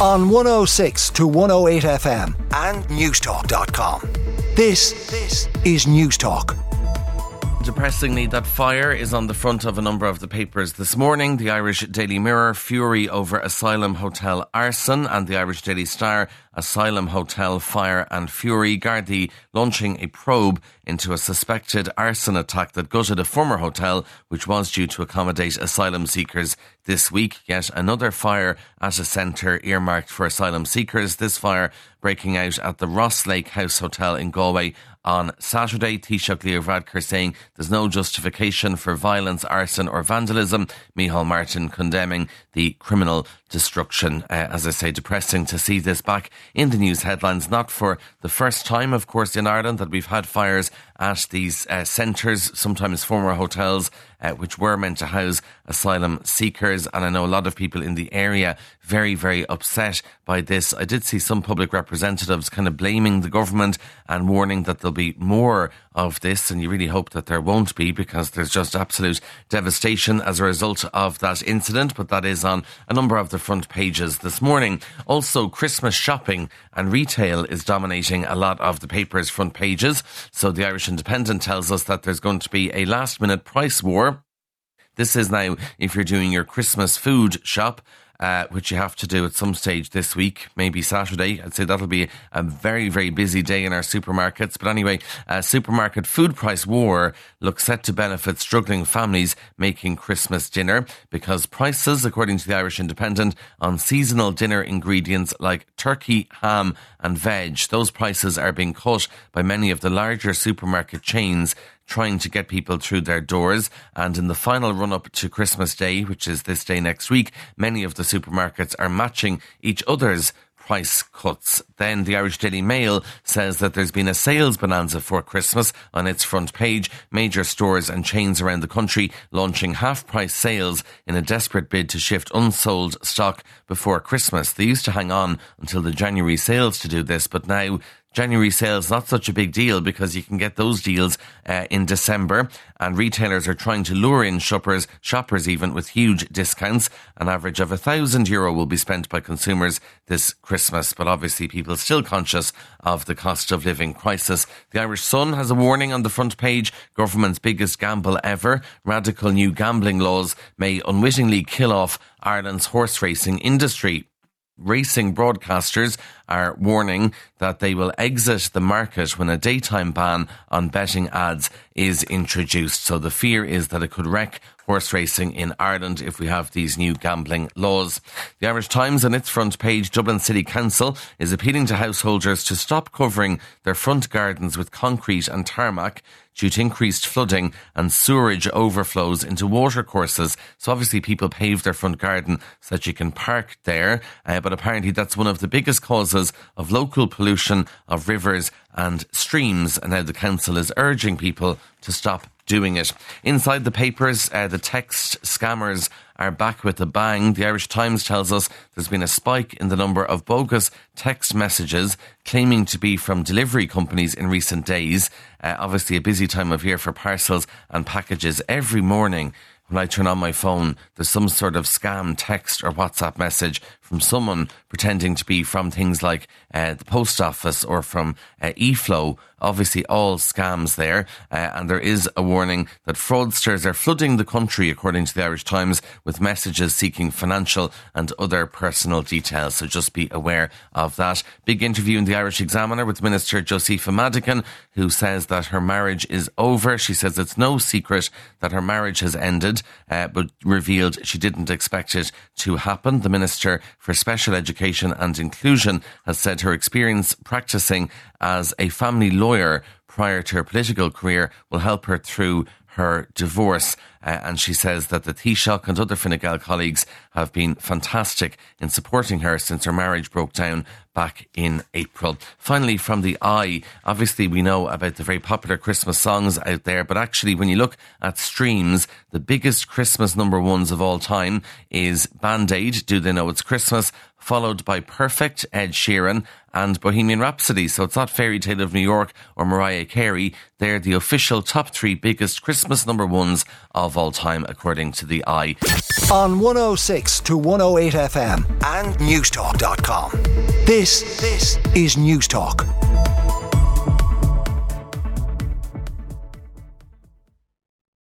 on 106 to 108 FM and Newstalk.com. This, this is Newstalk. Depressingly, that fire is on the front of a number of the papers this morning. The Irish Daily Mirror, fury over Asylum Hotel arson, and the Irish Daily Star, Asylum Hotel fire and fury. Gardaí launching a probe into a suspected arson attack that gutted a former hotel, which was due to accommodate asylum seekers this week. Yet another fire at a centre earmarked for asylum seekers. This fire breaking out at the Ross Lake House Hotel in Galway on Saturday. Taoiseach Leo Varadkar saying there's no justification for violence, arson or vandalism. Micheál Martin condemning the criminal destruction. Uh, as I say, depressing to see this back in the news headlines. Not for the first time, of course, in Ireland that we've had fires at these uh, centres, sometimes former hotels, uh, which were meant to house asylum seekers. And I know a lot of people in the area very, very upset by this. I did see some public representatives kind of blaming the government and warning that there'll be more of this. And you really hope that there won't be because there's just absolute devastation as a result of that incident. But that is on a number of the front pages this morning. Also, Christmas shopping and retail is dominating a lot of the paper's front pages. So the Irish Independent tells us that there's going to be a last minute price war. This is now if you're doing your Christmas food shop uh, which you have to do at some stage this week, maybe Saturday. I'd say that'll be a very, very busy day in our supermarkets. But anyway, uh, supermarket food price war looks set to benefit struggling families making Christmas dinner because prices, according to the Irish Independent, on seasonal dinner ingredients like turkey, ham, and veg, those prices are being cut by many of the larger supermarket chains trying to get people through their doors. And in the final run up to Christmas Day, which is this day next week, many of the supermarkets are matching each other's price cuts. Then the Irish Daily Mail says that there's been a sales bonanza for Christmas on its front page. Major stores and chains around the country launching half price sales in a desperate bid to shift unsold stock before Christmas. They used to hang on until the January sales to do this, but now January sales not such a big deal because you can get those deals uh, in December, and retailers are trying to lure in shoppers, shoppers even with huge discounts. An average of a thousand euro will be spent by consumers this Christmas, but obviously people still conscious of the cost of living crisis. The Irish Sun has a warning on the front page: government's biggest gamble ever. Radical new gambling laws may unwittingly kill off Ireland's horse racing industry racing broadcasters are warning that they will exit the market when a daytime ban on betting ads is introduced. So the fear is that it could wreck horse racing in Ireland if we have these new gambling laws. The Irish Times on its front page, Dublin City Council is appealing to householders to stop covering their front gardens with concrete and tarmac due to increased flooding and sewerage overflows into watercourses. So obviously people pave their front garden so that you can park there. Uh, but apparently that's one of the biggest causes of local pollution of rivers and streams. And now the council is urging people to stop doing it. Inside the papers, uh, the text scammers are back with a bang. The Irish Times tells us there's been a spike in the number of bogus text messages claiming to be from delivery companies in recent days. Uh, obviously, a busy time of year for parcels and packages every morning when I turn on my phone, there's some sort of scam text or WhatsApp message from someone pretending to be from things like uh, the post office or from uh, eFlow. Obviously, all scams there. Uh, and there is a warning that fraudsters are flooding the country, according to the Irish Times, with messages seeking financial and other personal details. So just be aware of that. Big interview in the Irish Examiner with Minister Josepha Madigan, who says that her marriage is over. She says it's no secret that her marriage has ended, uh, but revealed she didn't expect it to happen. The Minister for Special Education and Inclusion has said her experience practicing as a family lawyer prior to her political career will help her through her divorce. Uh, and she says that the Taoiseach and other Fine Gael colleagues have been fantastic in supporting her since her marriage broke down back in April. Finally, from the Eye, obviously we know about the very popular Christmas songs out there, but actually when you look at streams, the biggest Christmas number ones of all time is Band Aid, Do They Know It's Christmas? Followed by Perfect, Ed Sheeran, and Bohemian Rhapsody. So it's not Fairy Tale of New York or Mariah Carey. They're the official top three biggest Christmas number ones of all time, according to the Eye. On 106 106 to 108 FM and Newstalk.com. This, this is Newstalk.